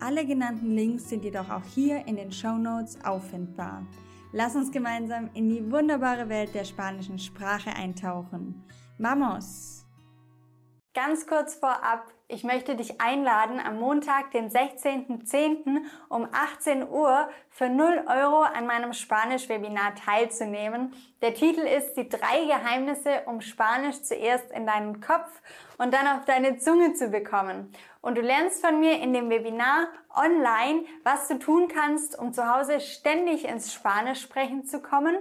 Alle genannten Links sind jedoch auch hier in den Show Notes auffindbar. Lass uns gemeinsam in die wunderbare Welt der spanischen Sprache eintauchen. Vamos! Ganz kurz vorab, ich möchte dich einladen, am Montag, den 16.10. um 18 Uhr für 0 Euro an meinem Spanisch-Webinar teilzunehmen. Der Titel ist Die drei Geheimnisse, um Spanisch zuerst in deinen Kopf und dann auf deine Zunge zu bekommen. Und du lernst von mir in dem Webinar online, was du tun kannst, um zu Hause ständig ins Spanisch sprechen zu kommen,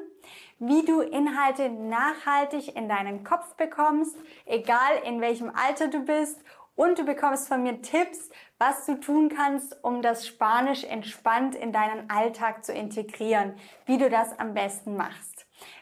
wie du Inhalte nachhaltig in deinen Kopf bekommst, egal in welchem Alter du bist und du bekommst von mir Tipps, was du tun kannst, um das Spanisch entspannt in deinen Alltag zu integrieren, wie du das am besten machst.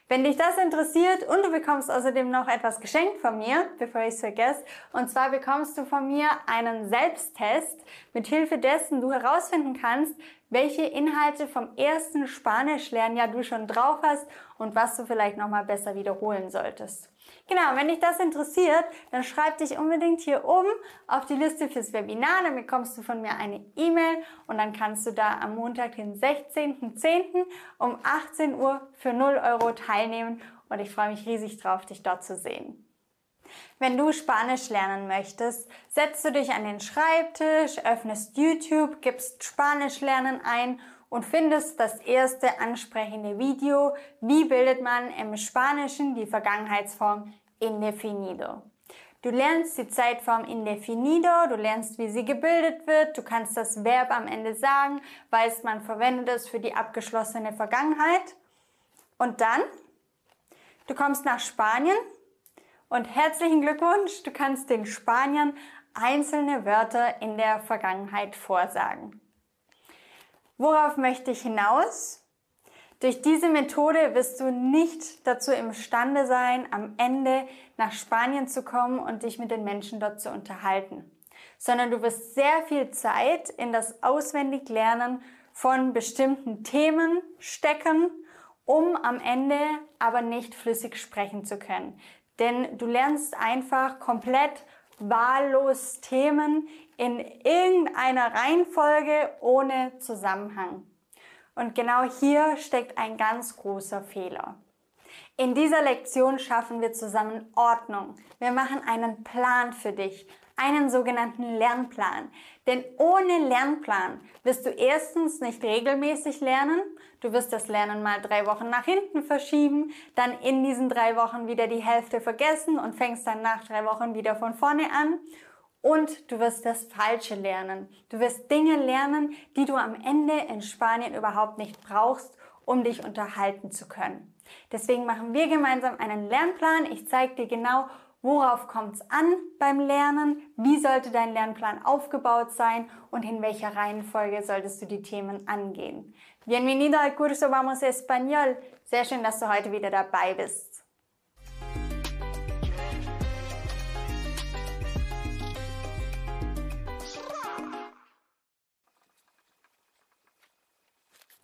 Wenn dich das interessiert und du bekommst außerdem noch etwas geschenkt von mir, bevor ich es vergesse, und zwar bekommst du von mir einen Selbsttest, mit Hilfe dessen du herausfinden kannst, welche Inhalte vom ersten Spanischlernjahr du schon drauf hast und was du vielleicht nochmal besser wiederholen solltest. Genau, wenn dich das interessiert, dann schreib dich unbedingt hier oben auf die Liste fürs Webinar, dann bekommst du von mir eine E-Mail und dann kannst du da am Montag, den 16.10. um 18 Uhr für 0 Euro teilnehmen und ich freue mich riesig drauf, dich dort zu sehen. Wenn du Spanisch lernen möchtest, setzt du dich an den Schreibtisch, öffnest YouTube, gibst Spanisch lernen ein und findest das erste ansprechende Video, wie bildet man im Spanischen die Vergangenheitsform indefinido. Du lernst die Zeitform indefinido, du lernst, wie sie gebildet wird, du kannst das Verb am Ende sagen, weißt, man verwendet es für die abgeschlossene Vergangenheit. Und dann, du kommst nach Spanien und herzlichen Glückwunsch, du kannst den Spaniern einzelne Wörter in der Vergangenheit vorsagen. Worauf möchte ich hinaus? Durch diese Methode wirst du nicht dazu imstande sein, am Ende nach Spanien zu kommen und dich mit den Menschen dort zu unterhalten, sondern du wirst sehr viel Zeit in das Auswendiglernen von bestimmten Themen stecken, um am Ende aber nicht flüssig sprechen zu können. Denn du lernst einfach komplett wahllos Themen in irgendeiner Reihenfolge ohne Zusammenhang. Und genau hier steckt ein ganz großer Fehler. In dieser Lektion schaffen wir zusammen Ordnung. Wir machen einen Plan für dich, einen sogenannten Lernplan. Denn ohne Lernplan wirst du erstens nicht regelmäßig lernen, du wirst das Lernen mal drei Wochen nach hinten verschieben, dann in diesen drei Wochen wieder die Hälfte vergessen und fängst dann nach drei Wochen wieder von vorne an. Und du wirst das Falsche lernen. Du wirst Dinge lernen, die du am Ende in Spanien überhaupt nicht brauchst, um dich unterhalten zu können. Deswegen machen wir gemeinsam einen Lernplan. Ich zeige dir genau, Worauf kommt es an beim Lernen? Wie sollte dein Lernplan aufgebaut sein? Und in welcher Reihenfolge solltest du die Themen angehen? Bienvenido al curso Vamos Español. Sehr schön, dass du heute wieder dabei bist.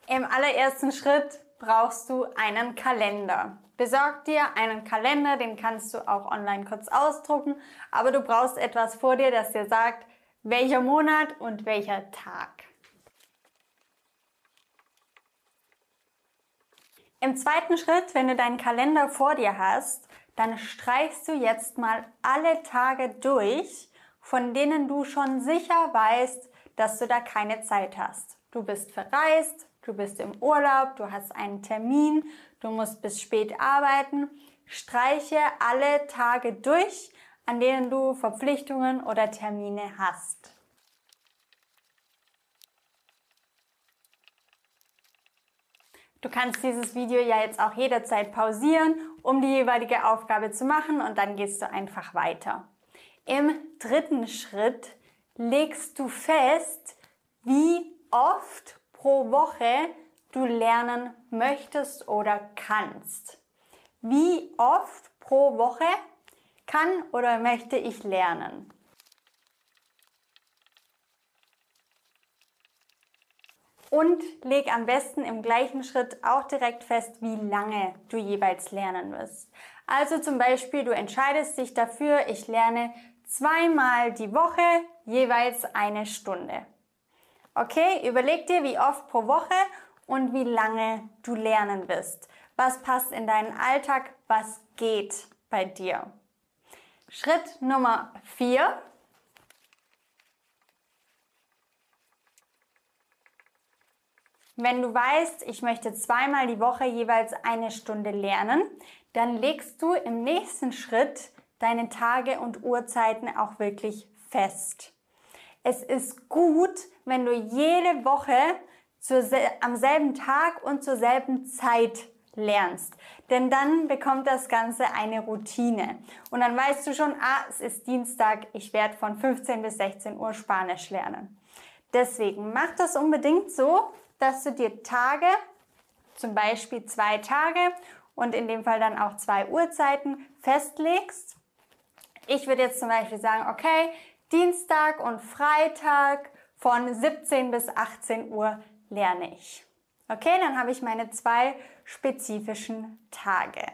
Im allerersten Schritt brauchst du einen Kalender. Besorg dir einen Kalender, den kannst du auch online kurz ausdrucken, aber du brauchst etwas vor dir, das dir sagt, welcher Monat und welcher Tag. Im zweiten Schritt, wenn du deinen Kalender vor dir hast, dann streichst du jetzt mal alle Tage durch, von denen du schon sicher weißt, dass du da keine Zeit hast. Du bist verreist, du bist im Urlaub, du hast einen Termin, du musst bis spät arbeiten. Streiche alle Tage durch, an denen du Verpflichtungen oder Termine hast. Du kannst dieses Video ja jetzt auch jederzeit pausieren, um die jeweilige Aufgabe zu machen und dann gehst du einfach weiter. Im dritten Schritt legst du fest, wie oft pro Woche du lernen möchtest oder kannst. Wie oft pro Woche kann oder möchte ich lernen? Und leg am besten im gleichen Schritt auch direkt fest, wie lange du jeweils lernen wirst. Also zum Beispiel, du entscheidest dich dafür, ich lerne zweimal die Woche jeweils eine Stunde. Okay, überleg dir, wie oft pro Woche und wie lange du lernen wirst. Was passt in deinen Alltag? Was geht bei dir? Schritt Nummer vier. Wenn du weißt, ich möchte zweimal die Woche jeweils eine Stunde lernen, dann legst du im nächsten Schritt deine Tage und Uhrzeiten auch wirklich fest. Es ist gut, wenn du jede Woche zur, am selben Tag und zur selben Zeit lernst. Denn dann bekommt das Ganze eine Routine. Und dann weißt du schon, ah, es ist Dienstag, ich werde von 15 bis 16 Uhr Spanisch lernen. Deswegen mach das unbedingt so, dass du dir Tage, zum Beispiel zwei Tage und in dem Fall dann auch zwei Uhrzeiten festlegst. Ich würde jetzt zum Beispiel sagen, okay, Dienstag und Freitag von 17 bis 18 Uhr lerne ich. Okay, dann habe ich meine zwei spezifischen Tage.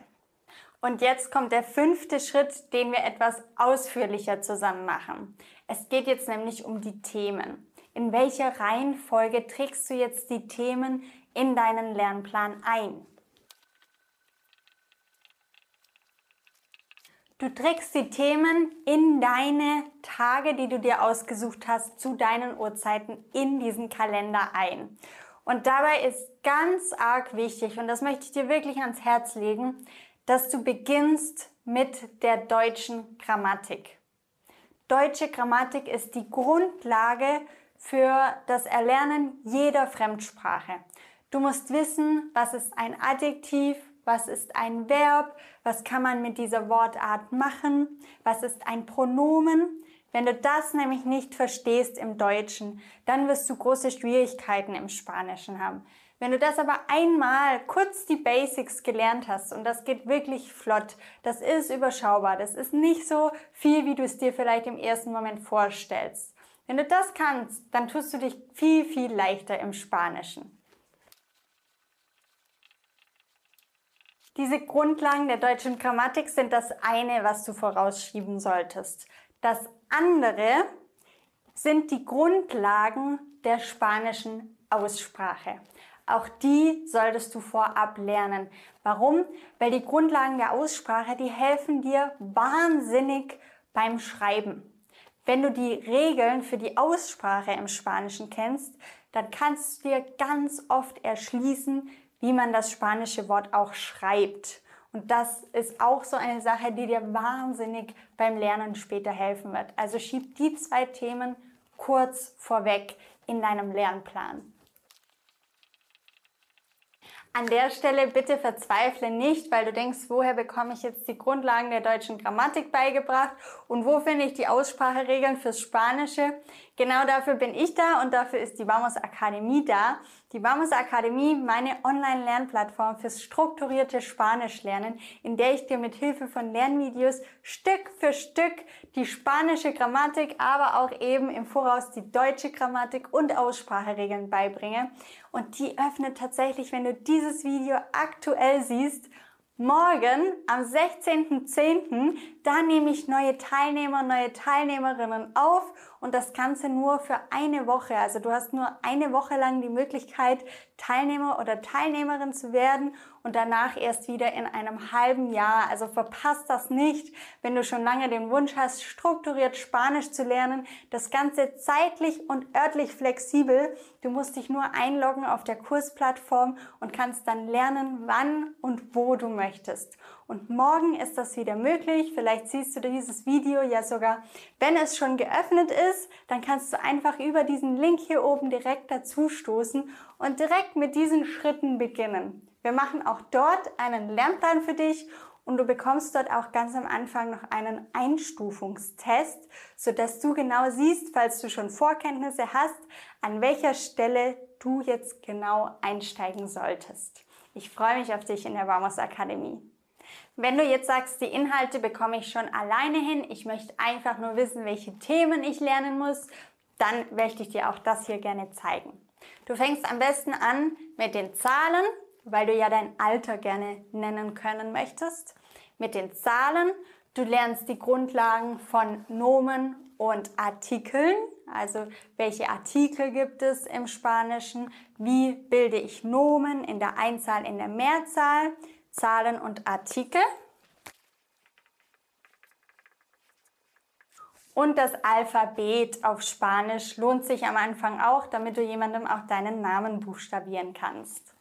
Und jetzt kommt der fünfte Schritt, den wir etwas ausführlicher zusammen machen. Es geht jetzt nämlich um die Themen. In welcher Reihenfolge trägst du jetzt die Themen in deinen Lernplan ein? Du trägst die Themen in deine Tage, die du dir ausgesucht hast, zu deinen Uhrzeiten in diesen Kalender ein. Und dabei ist ganz arg wichtig, und das möchte ich dir wirklich ans Herz legen, dass du beginnst mit der deutschen Grammatik. Deutsche Grammatik ist die Grundlage für das Erlernen jeder Fremdsprache. Du musst wissen, was ist ein Adjektiv, was ist ein Verb, was kann man mit dieser Wortart machen, was ist ein Pronomen. Wenn du das nämlich nicht verstehst im Deutschen, dann wirst du große Schwierigkeiten im Spanischen haben. Wenn du das aber einmal kurz die Basics gelernt hast und das geht wirklich flott, das ist überschaubar, das ist nicht so viel, wie du es dir vielleicht im ersten Moment vorstellst. Wenn du das kannst, dann tust du dich viel, viel leichter im Spanischen. Diese Grundlagen der deutschen Grammatik sind das eine, was du vorausschieben solltest. Das andere sind die Grundlagen der spanischen Aussprache. Auch die solltest du vorab lernen. Warum? Weil die Grundlagen der Aussprache, die helfen dir wahnsinnig beim Schreiben. Wenn du die Regeln für die Aussprache im Spanischen kennst, dann kannst du dir ganz oft erschließen, wie man das spanische Wort auch schreibt. Und das ist auch so eine Sache, die dir wahnsinnig beim Lernen später helfen wird. Also schieb die zwei Themen kurz vorweg in deinem Lernplan. An der Stelle bitte verzweifle nicht, weil du denkst, woher bekomme ich jetzt die Grundlagen der deutschen Grammatik beigebracht und wo finde ich die Ausspracheregeln fürs Spanische. Genau dafür bin ich da und dafür ist die Vamos Akademie da. Die Vamos Akademie, meine Online-Lernplattform fürs strukturierte Spanischlernen, in der ich dir mit Hilfe von Lernvideos Stück für Stück die spanische Grammatik, aber auch eben im Voraus die deutsche Grammatik und Ausspracheregeln beibringe. Und die öffnet tatsächlich, wenn du dieses Video aktuell siehst, Morgen am 16.10. da nehme ich neue Teilnehmer, neue Teilnehmerinnen auf und das Ganze nur für eine Woche. Also du hast nur eine Woche lang die Möglichkeit, Teilnehmer oder Teilnehmerin zu werden und danach erst wieder in einem halben Jahr. Also verpasst das nicht, wenn du schon lange den Wunsch hast, strukturiert Spanisch zu lernen. Das Ganze zeitlich und örtlich flexibel. Du musst dich nur einloggen auf der Kursplattform und kannst dann lernen, wann und wo du möchtest. Und morgen ist das wieder möglich. Vielleicht siehst du dieses Video ja sogar, wenn es schon geöffnet ist, dann kannst du einfach über diesen Link hier oben direkt dazu stoßen und direkt mit diesen Schritten beginnen. Wir machen auch dort einen Lernplan für dich und du bekommst dort auch ganz am Anfang noch einen Einstufungstest, sodass du genau siehst, falls du schon Vorkenntnisse hast, an welcher Stelle du jetzt genau einsteigen solltest. Ich freue mich auf dich in der Vamos Akademie. Wenn du jetzt sagst, die Inhalte bekomme ich schon alleine hin, ich möchte einfach nur wissen, welche Themen ich lernen muss, dann möchte ich dir auch das hier gerne zeigen. Du fängst am besten an mit den Zahlen, weil du ja dein Alter gerne nennen können möchtest. Mit den Zahlen. Du lernst die Grundlagen von Nomen und Artikeln. Also welche Artikel gibt es im Spanischen? Wie bilde ich Nomen in der Einzahl, in der Mehrzahl? Zahlen und Artikel. Und das Alphabet auf Spanisch lohnt sich am Anfang auch, damit du jemandem auch deinen Namen buchstabieren kannst.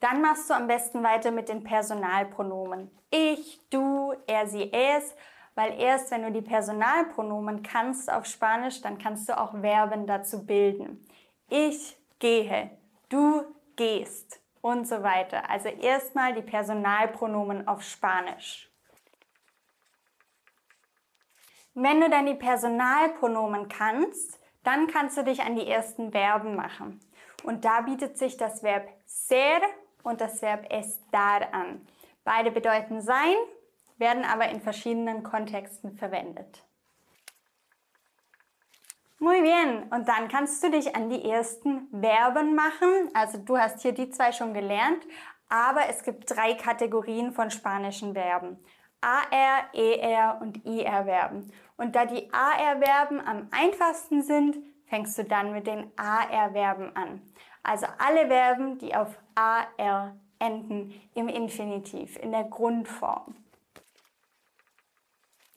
Dann machst du am besten weiter mit den Personalpronomen. Ich, du, er, sie, es, weil erst wenn du die Personalpronomen kannst auf Spanisch, dann kannst du auch Verben dazu bilden. Ich gehe, du gehst und so weiter. Also erstmal die Personalpronomen auf Spanisch. Wenn du dann die Personalpronomen kannst, dann kannst du dich an die ersten Verben machen. Und da bietet sich das Verb ser und das Verb estar an. Beide bedeuten sein, werden aber in verschiedenen Kontexten verwendet. Muy bien. Und dann kannst du dich an die ersten Verben machen. Also du hast hier die zwei schon gelernt, aber es gibt drei Kategorien von spanischen Verben. AR, ER und IR-Verben. Und da die AR-Verben am einfachsten sind, fängst du dann mit den AR-Verben an. Also alle Verben, die auf AR enden im Infinitiv, in der Grundform.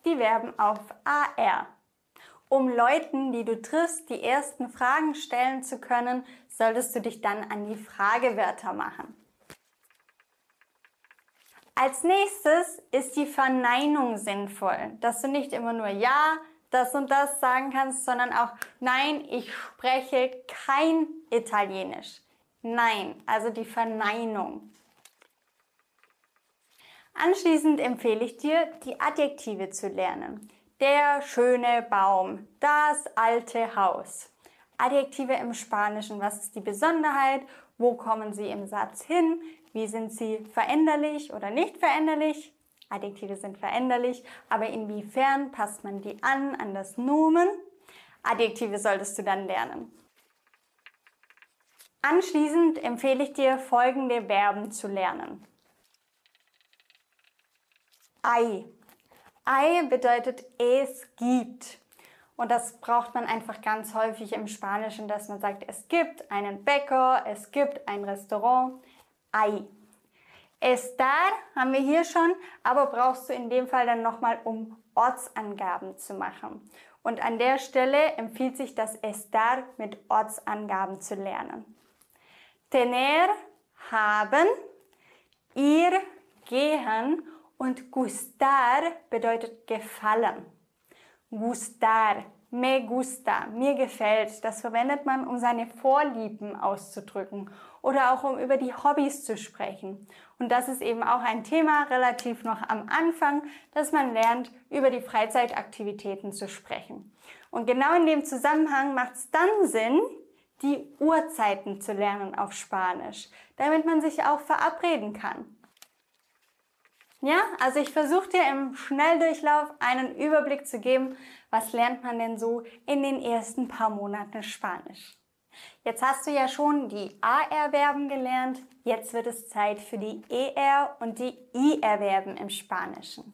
Die Verben auf AR. Um Leuten, die du triffst, die ersten Fragen stellen zu können, solltest du dich dann an die Fragewörter machen. Als nächstes ist die Verneinung sinnvoll, dass du nicht immer nur Ja, das und das sagen kannst, sondern auch Nein, ich spreche kein Italienisch. Nein, also die Verneinung. Anschließend empfehle ich dir, die Adjektive zu lernen. Der schöne Baum, das alte Haus. Adjektive im Spanischen, was ist die Besonderheit? Wo kommen sie im Satz hin? Wie sind sie veränderlich oder nicht veränderlich? Adjektive sind veränderlich, aber inwiefern passt man die an, an das Nomen? Adjektive solltest du dann lernen. Anschließend empfehle ich dir, folgende Verben zu lernen. Ei. Ei bedeutet es gibt. Und das braucht man einfach ganz häufig im Spanischen, dass man sagt, es gibt einen Bäcker, es gibt ein Restaurant. Ei. Estar haben wir hier schon, aber brauchst du in dem Fall dann nochmal, um Ortsangaben zu machen. Und an der Stelle empfiehlt sich das Estar mit Ortsangaben zu lernen. Tener, haben, ir, gehen und gustar bedeutet gefallen. Gustar, me gusta, mir gefällt. Das verwendet man, um seine Vorlieben auszudrücken oder auch um über die Hobbys zu sprechen. Und das ist eben auch ein Thema relativ noch am Anfang, dass man lernt, über die Freizeitaktivitäten zu sprechen. Und genau in dem Zusammenhang macht es dann Sinn, die Uhrzeiten zu lernen auf Spanisch, damit man sich auch verabreden kann. Ja, also ich versuche dir im Schnelldurchlauf einen Überblick zu geben, was lernt man denn so in den ersten paar Monaten Spanisch. Jetzt hast du ja schon die AR-Verben gelernt, jetzt wird es Zeit für die ER und die IR-Verben im Spanischen.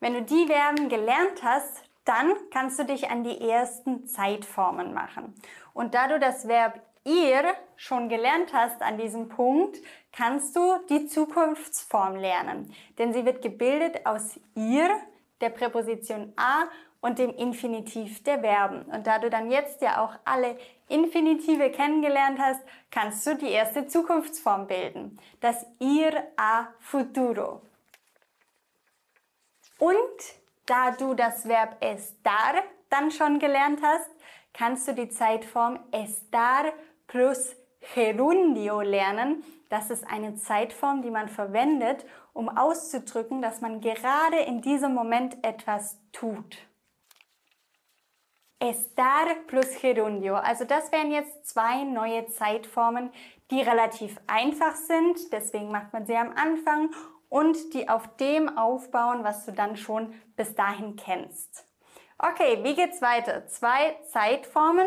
Wenn du die Verben gelernt hast, dann kannst du dich an die ersten Zeitformen machen. Und da du das Verb ihr schon gelernt hast an diesem Punkt, kannst du die Zukunftsform lernen. Denn sie wird gebildet aus ihr, der Präposition a und dem Infinitiv der Verben. Und da du dann jetzt ja auch alle Infinitive kennengelernt hast, kannst du die erste Zukunftsform bilden. Das ir a futuro. Und da du das Verb estar dann schon gelernt hast, kannst du die Zeitform estar plus gerundio lernen. Das ist eine Zeitform, die man verwendet, um auszudrücken, dass man gerade in diesem Moment etwas tut. Estar plus gerundio. Also das wären jetzt zwei neue Zeitformen, die relativ einfach sind. Deswegen macht man sie am Anfang und die auf dem aufbauen, was du dann schon bis dahin kennst. Okay, wie geht's weiter? Zwei Zeitformen.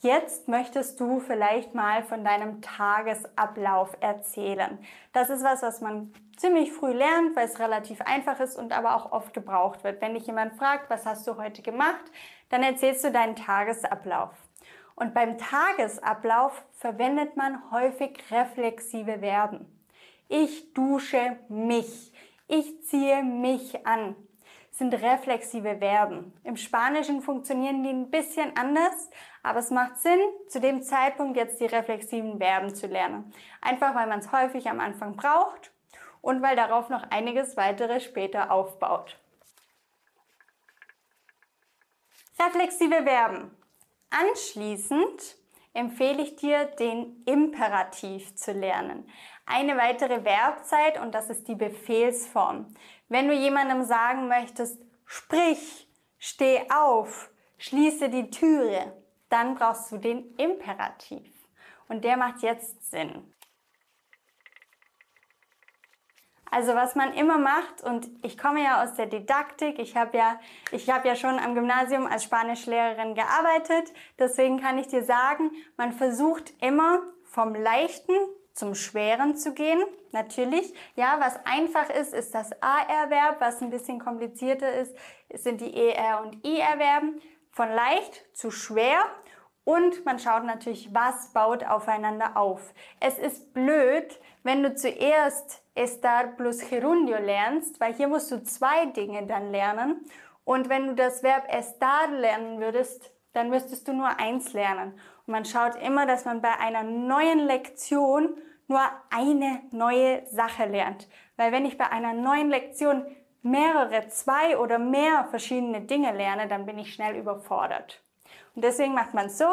Jetzt möchtest du vielleicht mal von deinem Tagesablauf erzählen. Das ist was, was man ziemlich früh lernt, weil es relativ einfach ist und aber auch oft gebraucht wird. Wenn dich jemand fragt, was hast du heute gemacht, dann erzählst du deinen Tagesablauf. Und beim Tagesablauf verwendet man häufig reflexive Verben. Ich dusche mich. Ich ziehe mich an. Sind reflexive Verben. Im Spanischen funktionieren die ein bisschen anders, aber es macht Sinn, zu dem Zeitpunkt jetzt die reflexiven Verben zu lernen. Einfach weil man es häufig am Anfang braucht und weil darauf noch einiges weitere später aufbaut. Reflexive Verben. Anschließend empfehle ich dir, den Imperativ zu lernen. Eine weitere Verbzeit und das ist die Befehlsform. Wenn du jemandem sagen möchtest, sprich, steh auf, schließe die Türe, dann brauchst du den Imperativ. Und der macht jetzt Sinn. Also was man immer macht, und ich komme ja aus der Didaktik, ich habe ja, ich habe ja schon am Gymnasium als Spanischlehrerin gearbeitet, deswegen kann ich dir sagen, man versucht immer vom Leichten zum Schweren zu gehen. Natürlich, ja, was einfach ist, ist das AR-Verb, was ein bisschen komplizierter ist, sind die ER und IR-Verben. Von leicht zu schwer und man schaut natürlich, was baut aufeinander auf. Es ist blöd, wenn du zuerst estar plus gerundio lernst, weil hier musst du zwei Dinge dann lernen. Und wenn du das Verb estar lernen würdest, dann müsstest du nur eins lernen. Und man schaut immer, dass man bei einer neuen Lektion nur eine neue Sache lernt. Weil wenn ich bei einer neuen Lektion mehrere, zwei oder mehr verschiedene Dinge lerne, dann bin ich schnell überfordert. Und deswegen macht man so,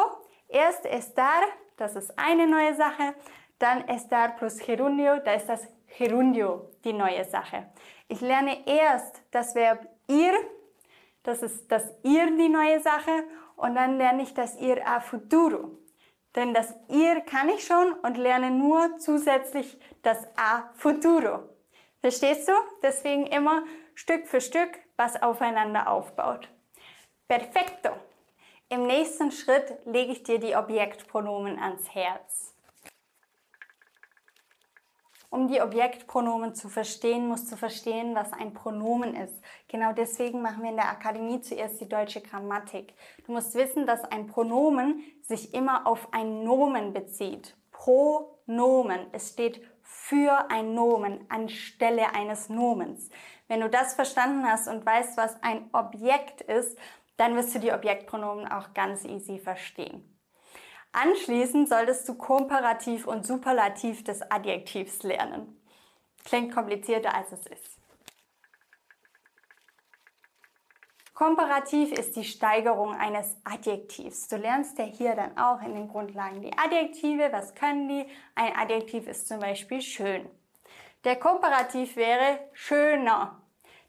erst estar, das ist eine neue Sache, dann estar plus gerundio, da ist das gerundio die neue Sache. Ich lerne erst das Verb ir, das ist das ir die neue Sache und dann lerne ich das ir a futuro. Denn das ir kann ich schon und lerne nur zusätzlich das a futuro. Verstehst du? Deswegen immer Stück für Stück was aufeinander aufbaut. Perfekto. Im nächsten Schritt lege ich dir die Objektpronomen ans Herz. Um die Objektpronomen zu verstehen, musst du verstehen, was ein Pronomen ist. Genau deswegen machen wir in der Akademie zuerst die deutsche Grammatik. Du musst wissen, dass ein Pronomen sich immer auf ein Nomen bezieht. Pronomen. Es steht für ein Nomen anstelle eines Nomens. Wenn du das verstanden hast und weißt, was ein Objekt ist, dann wirst du die Objektpronomen auch ganz easy verstehen. Anschließend solltest du Komparativ und Superlativ des Adjektivs lernen. Klingt komplizierter als es ist. Komparativ ist die Steigerung eines Adjektivs. Du lernst ja hier dann auch in den Grundlagen die Adjektive. Was können die? Ein Adjektiv ist zum Beispiel schön. Der Komparativ wäre schöner.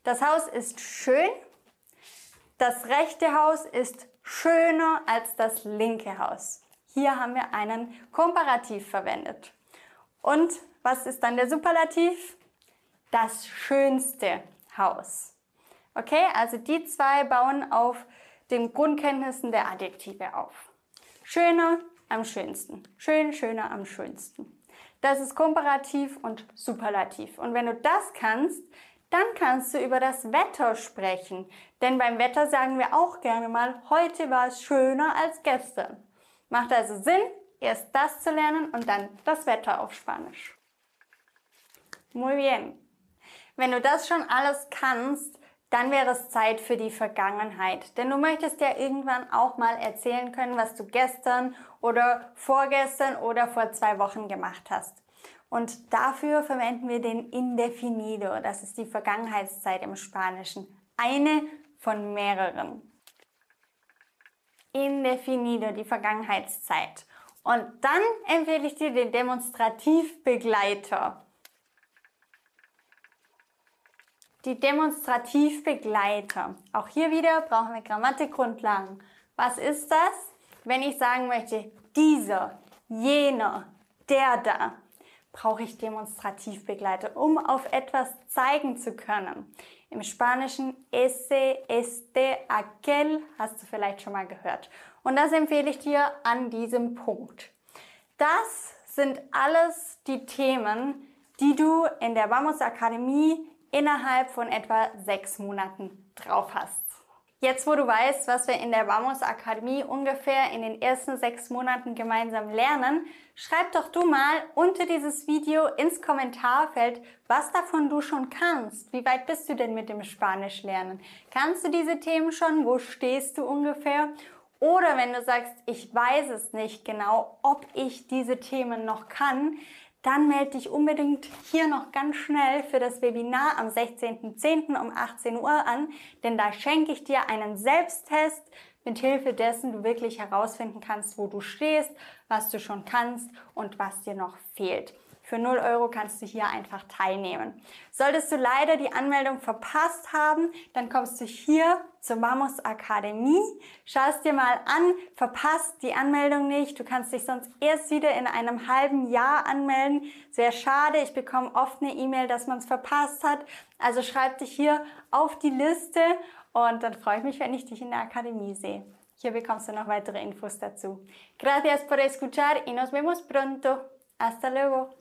Das Haus ist schön das rechte Haus ist schöner als das linke Haus. Hier haben wir einen Komparativ verwendet. Und was ist dann der Superlativ? Das schönste Haus. Okay, also die zwei bauen auf den Grundkenntnissen der Adjektive auf. Schöner am schönsten. Schön, schöner am schönsten. Das ist Komparativ und Superlativ. Und wenn du das kannst, dann kannst du über das Wetter sprechen. Denn beim Wetter sagen wir auch gerne mal, heute war es schöner als gestern. Macht also Sinn, erst das zu lernen und dann das Wetter auf Spanisch. Muy bien. Wenn du das schon alles kannst, dann wäre es Zeit für die Vergangenheit. Denn du möchtest ja irgendwann auch mal erzählen können, was du gestern oder vorgestern oder vor zwei Wochen gemacht hast. Und dafür verwenden wir den indefinido. Das ist die Vergangenheitszeit im Spanischen. Eine von mehreren. Indefinido, die Vergangenheitszeit. Und dann empfehle ich dir den Demonstrativbegleiter. Die Demonstrativbegleiter. Auch hier wieder brauchen wir Grammatikgrundlagen. Was ist das? Wenn ich sagen möchte, dieser, jener, der da, brauche ich Demonstrativbegleiter, um auf etwas zeigen zu können. Im Spanischen ese, este, aquel hast du vielleicht schon mal gehört. Und das empfehle ich dir an diesem Punkt. Das sind alles die Themen, die du in der Vamos Akademie innerhalb von etwa sechs Monaten drauf hast. Jetzt, wo du weißt, was wir in der Vamos Akademie ungefähr in den ersten sechs Monaten gemeinsam lernen, schreib doch du mal unter dieses Video ins Kommentarfeld, was davon du schon kannst. Wie weit bist du denn mit dem Spanisch lernen? Kannst du diese Themen schon? Wo stehst du ungefähr? Oder wenn du sagst, ich weiß es nicht genau, ob ich diese Themen noch kann, dann melde dich unbedingt hier noch ganz schnell für das Webinar am 16.10. um 18 Uhr an, denn da schenke ich dir einen Selbsttest, mit Hilfe dessen du wirklich herausfinden kannst, wo du stehst, was du schon kannst und was dir noch fehlt. Für 0 Euro kannst du hier einfach teilnehmen. Solltest du leider die Anmeldung verpasst haben, dann kommst du hier zur Mamos Akademie, schaust dir mal an, verpasst die Anmeldung nicht. Du kannst dich sonst erst wieder in einem halben Jahr anmelden. Sehr schade, ich bekomme oft eine E-Mail, dass man es verpasst hat. Also schreib dich hier auf die Liste und dann freue ich mich, wenn ich dich in der Akademie sehe. Hier bekommst du noch weitere Infos dazu. Gracias por escuchar y nos vemos pronto. Hasta luego.